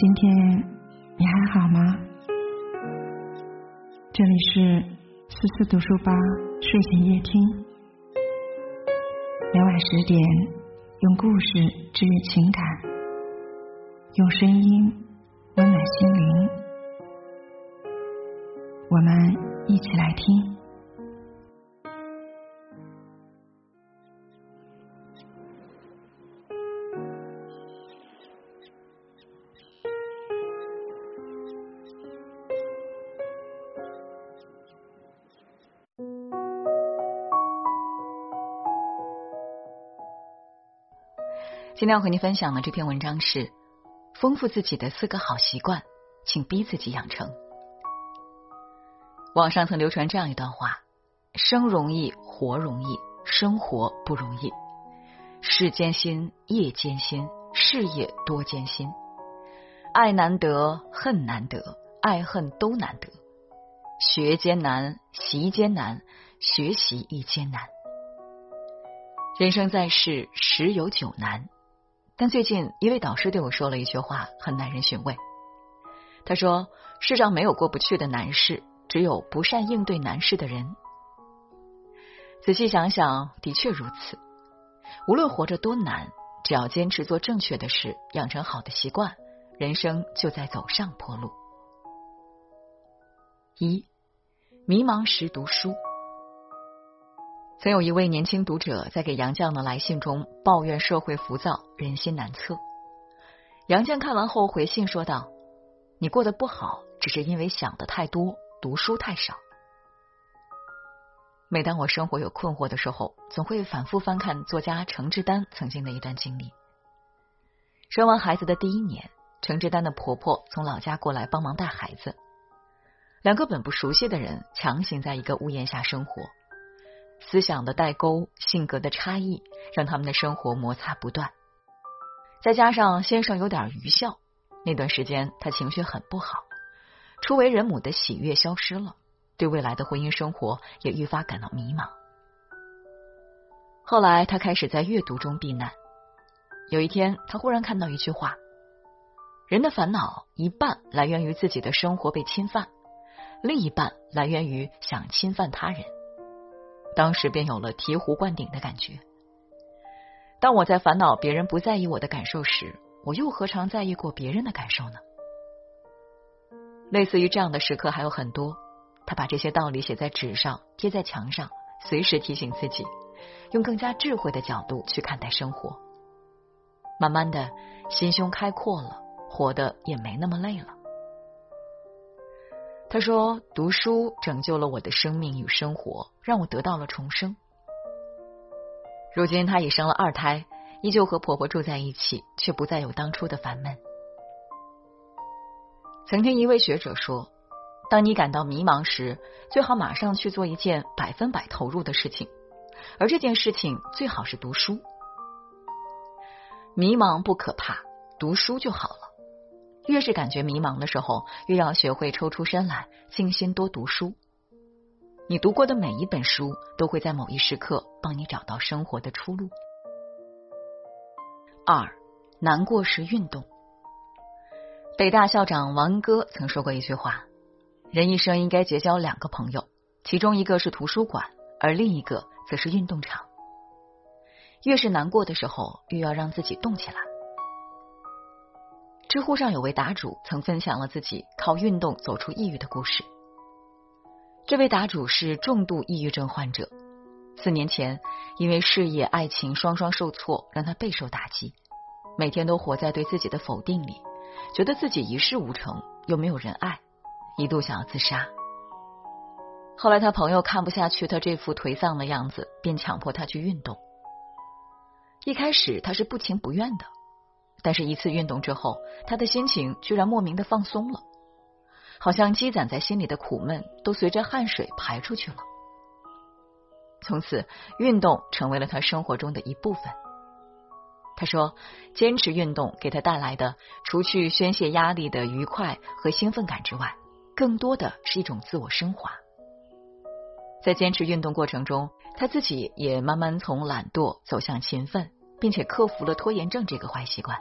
今天你还好吗？这里是思思读书吧睡前夜听，每晚十点用故事治愈情感，用声音温暖心灵，我们一起来听。今天要和您分享的这篇文章是：丰富自己的四个好习惯，请逼自己养成。网上曾流传这样一段话：生容易，活容易，生活不容易。事艰辛，业艰辛，事业多艰辛。爱难得，恨难得，爱恨都难得。学艰难，习艰难，学习亦艰难。人生在世，十有九难。但最近一位导师对我说了一句话，很耐人寻味。他说：“世上没有过不去的难事，只有不善应对难事的人。”仔细想想，的确如此。无论活着多难，只要坚持做正确的事，养成好的习惯，人生就在走上坡路。一，迷茫时读书。曾有一位年轻读者在给杨绛的来信中抱怨社会浮躁、人心难测。杨绛看完后回信说道：“你过得不好，只是因为想的太多，读书太少。”每当我生活有困惑的时候，总会反复翻看作家程志丹曾经的一段经历。生完孩子的第一年，程志丹的婆婆从老家过来帮忙带孩子，两个本不熟悉的人强行在一个屋檐下生活。思想的代沟、性格的差异，让他们的生活摩擦不断。再加上先生有点愚孝，那段时间他情绪很不好，初为人母的喜悦消失了，对未来的婚姻生活也愈发感到迷茫。后来他开始在阅读中避难。有一天，他忽然看到一句话：人的烦恼一半来源于自己的生活被侵犯，另一半来源于想侵犯他人。当时便有了醍醐灌顶的感觉。当我在烦恼别人不在意我的感受时，我又何尝在意过别人的感受呢？类似于这样的时刻还有很多。他把这些道理写在纸上，贴在墙上，随时提醒自己，用更加智慧的角度去看待生活。慢慢的，心胸开阔了，活得也没那么累了。他说：“读书拯救了我的生命与生活，让我得到了重生。如今她已生了二胎，依旧和婆婆住在一起，却不再有当初的烦闷。”曾听一位学者说：“当你感到迷茫时，最好马上去做一件百分百投入的事情，而这件事情最好是读书。迷茫不可怕，读书就好了。”越是感觉迷茫的时候，越要学会抽出身来，静心多读书。你读过的每一本书，都会在某一时刻帮你找到生活的出路。二，难过时运动。北大校长王恩歌曾说过一句话：人一生应该结交两个朋友，其中一个是图书馆，而另一个则是运动场。越是难过的时候，越要让自己动起来。知乎上有位答主曾分享了自己靠运动走出抑郁的故事。这位答主是重度抑郁症患者，四年前因为事业、爱情双双受挫，让他备受打击，每天都活在对自己的否定里，觉得自己一事无成，又没有人爱，一度想要自杀。后来他朋友看不下去他这副颓丧的样子，便强迫他去运动。一开始他是不情不愿的。但是，一次运动之后，他的心情居然莫名的放松了，好像积攒在心里的苦闷都随着汗水排出去了。从此，运动成为了他生活中的一部分。他说，坚持运动给他带来的，除去宣泄压力的愉快和兴奋感之外，更多的是一种自我升华。在坚持运动过程中，他自己也慢慢从懒惰走向勤奋，并且克服了拖延症这个坏习惯。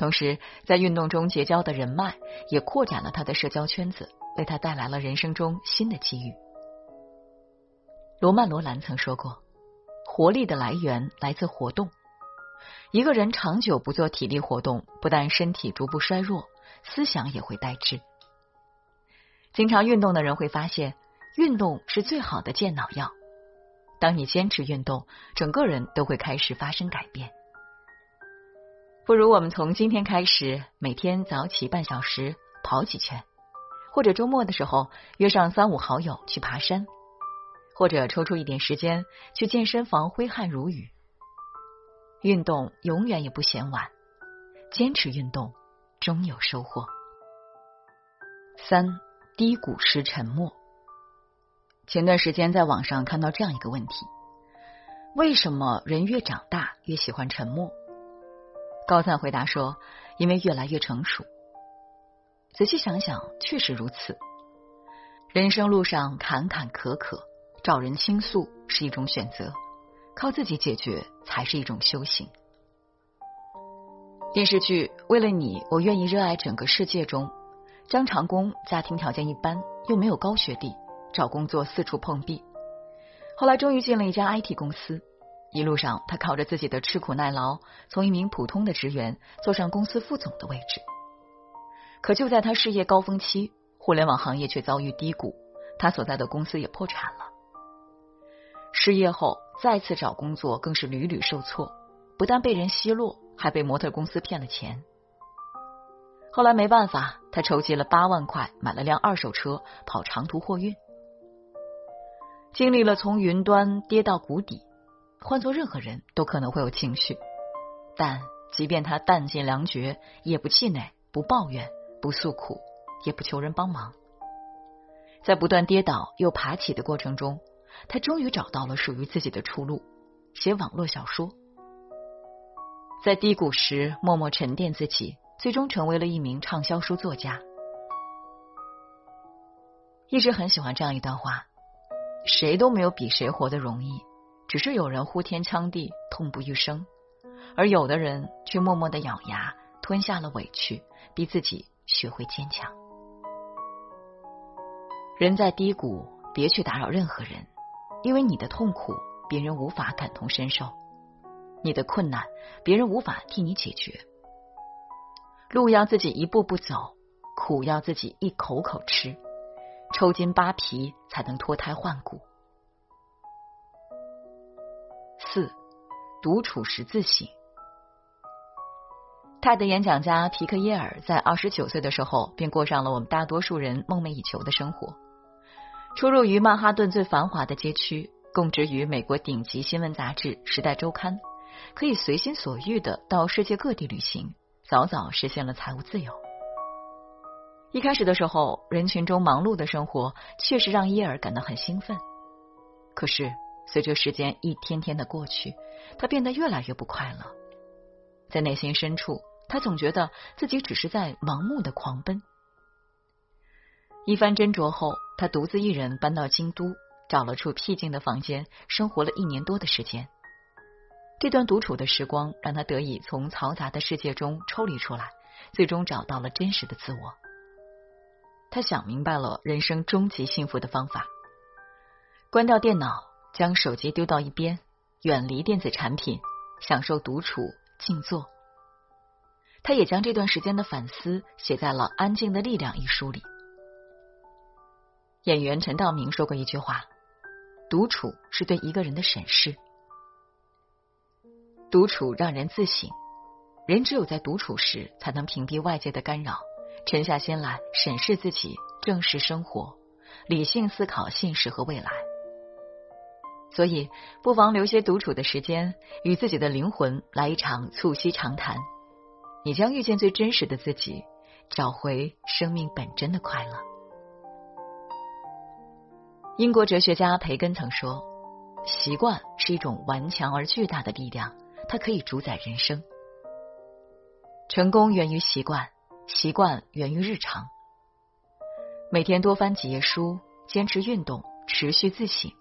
同时在运动中结交的人脉也扩展了他的社交圈子，为他带来了人生中新的机遇。罗曼·罗兰曾说过：“活力的来源来自活动。一个人长久不做体力活动，不但身体逐步衰弱，思想也会呆滞。经常运动的人会发现，运动是最好的健脑药。当你坚持运动，整个人都会开始发生改变。不如我们从今天开始，每天早起半小时跑几圈，或者周末的时候约上三五好友去爬山。”或者抽出一点时间去健身房挥汗如雨，运动永远也不嫌晚，坚持运动终有收获。三低谷时沉默。前段时间在网上看到这样一个问题：为什么人越长大越喜欢沉默？高赞回答说：因为越来越成熟。仔细想想，确实如此。人生路上坎坎坷坷。找人倾诉是一种选择，靠自己解决才是一种修行。电视剧《为了你，我愿意热爱整个世界》中，张长工家庭条件一般，又没有高学历，找工作四处碰壁。后来终于进了一家 IT 公司，一路上他靠着自己的吃苦耐劳，从一名普通的职员坐上公司副总的位置。可就在他事业高峰期，互联网行业却遭遇低谷，他所在的公司也破产了。失业后再次找工作，更是屡屡受挫，不但被人奚落，还被模特公司骗了钱。后来没办法，他筹集了八万块，买了辆二手车，跑长途货运。经历了从云端跌到谷底，换做任何人都可能会有情绪，但即便他弹尽粮绝，也不气馁，不抱怨，不诉苦，也不求人帮忙。在不断跌倒又爬起的过程中。他终于找到了属于自己的出路，写网络小说，在低谷时默默沉淀自己，最终成为了一名畅销书作家。一直很喜欢这样一段话：谁都没有比谁活得容易，只是有人呼天抢地，痛不欲生，而有的人却默默的咬牙吞下了委屈，逼自己学会坚强。人在低谷，别去打扰任何人。因为你的痛苦，别人无法感同身受；你的困难，别人无法替你解决。路要自己一步步走，苦要自己一口口吃，抽筋扒皮才能脱胎换骨。独处时自省。泰德演讲家皮克耶尔在二十九岁的时候，便过上了我们大多数人梦寐以求的生活。出入于曼哈顿最繁华的街区，供职于美国顶级新闻杂志《时代周刊》，可以随心所欲的到世界各地旅行，早早实现了财务自由。一开始的时候，人群中忙碌的生活确实让耶尔感到很兴奋。可是，随着时间一天天的过去，他变得越来越不快乐。在内心深处，他总觉得自己只是在盲目的狂奔。一番斟酌后，他独自一人搬到京都，找了处僻静的房间，生活了一年多的时间。这段独处的时光让他得以从嘈杂的世界中抽离出来，最终找到了真实的自我。他想明白了人生终极幸福的方法：关掉电脑，将手机丢到一边，远离电子产品，享受独处静坐。他也将这段时间的反思写在了《安静的力量》一书里。演员陈道明说过一句话：“独处是对一个人的审视，独处让人自省。人只有在独处时，才能屏蔽外界的干扰，沉下心来审视自己，正视生活，理性思考现实和未来。所以，不妨留些独处的时间，与自己的灵魂来一场促膝长谈，你将遇见最真实的自己，找回生命本真的快乐。”英国哲学家培根曾说：“习惯是一种顽强而巨大的力量，它可以主宰人生。成功源于习惯，习惯源于日常。每天多翻几页书，坚持运动，持续自省，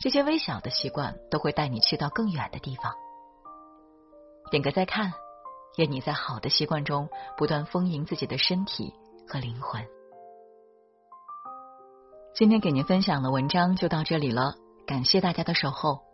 这些微小的习惯都会带你去到更远的地方。点个再看，愿你在好的习惯中不断丰盈自己的身体和灵魂。今天给您分享的文章就到这里了，感谢大家的守候。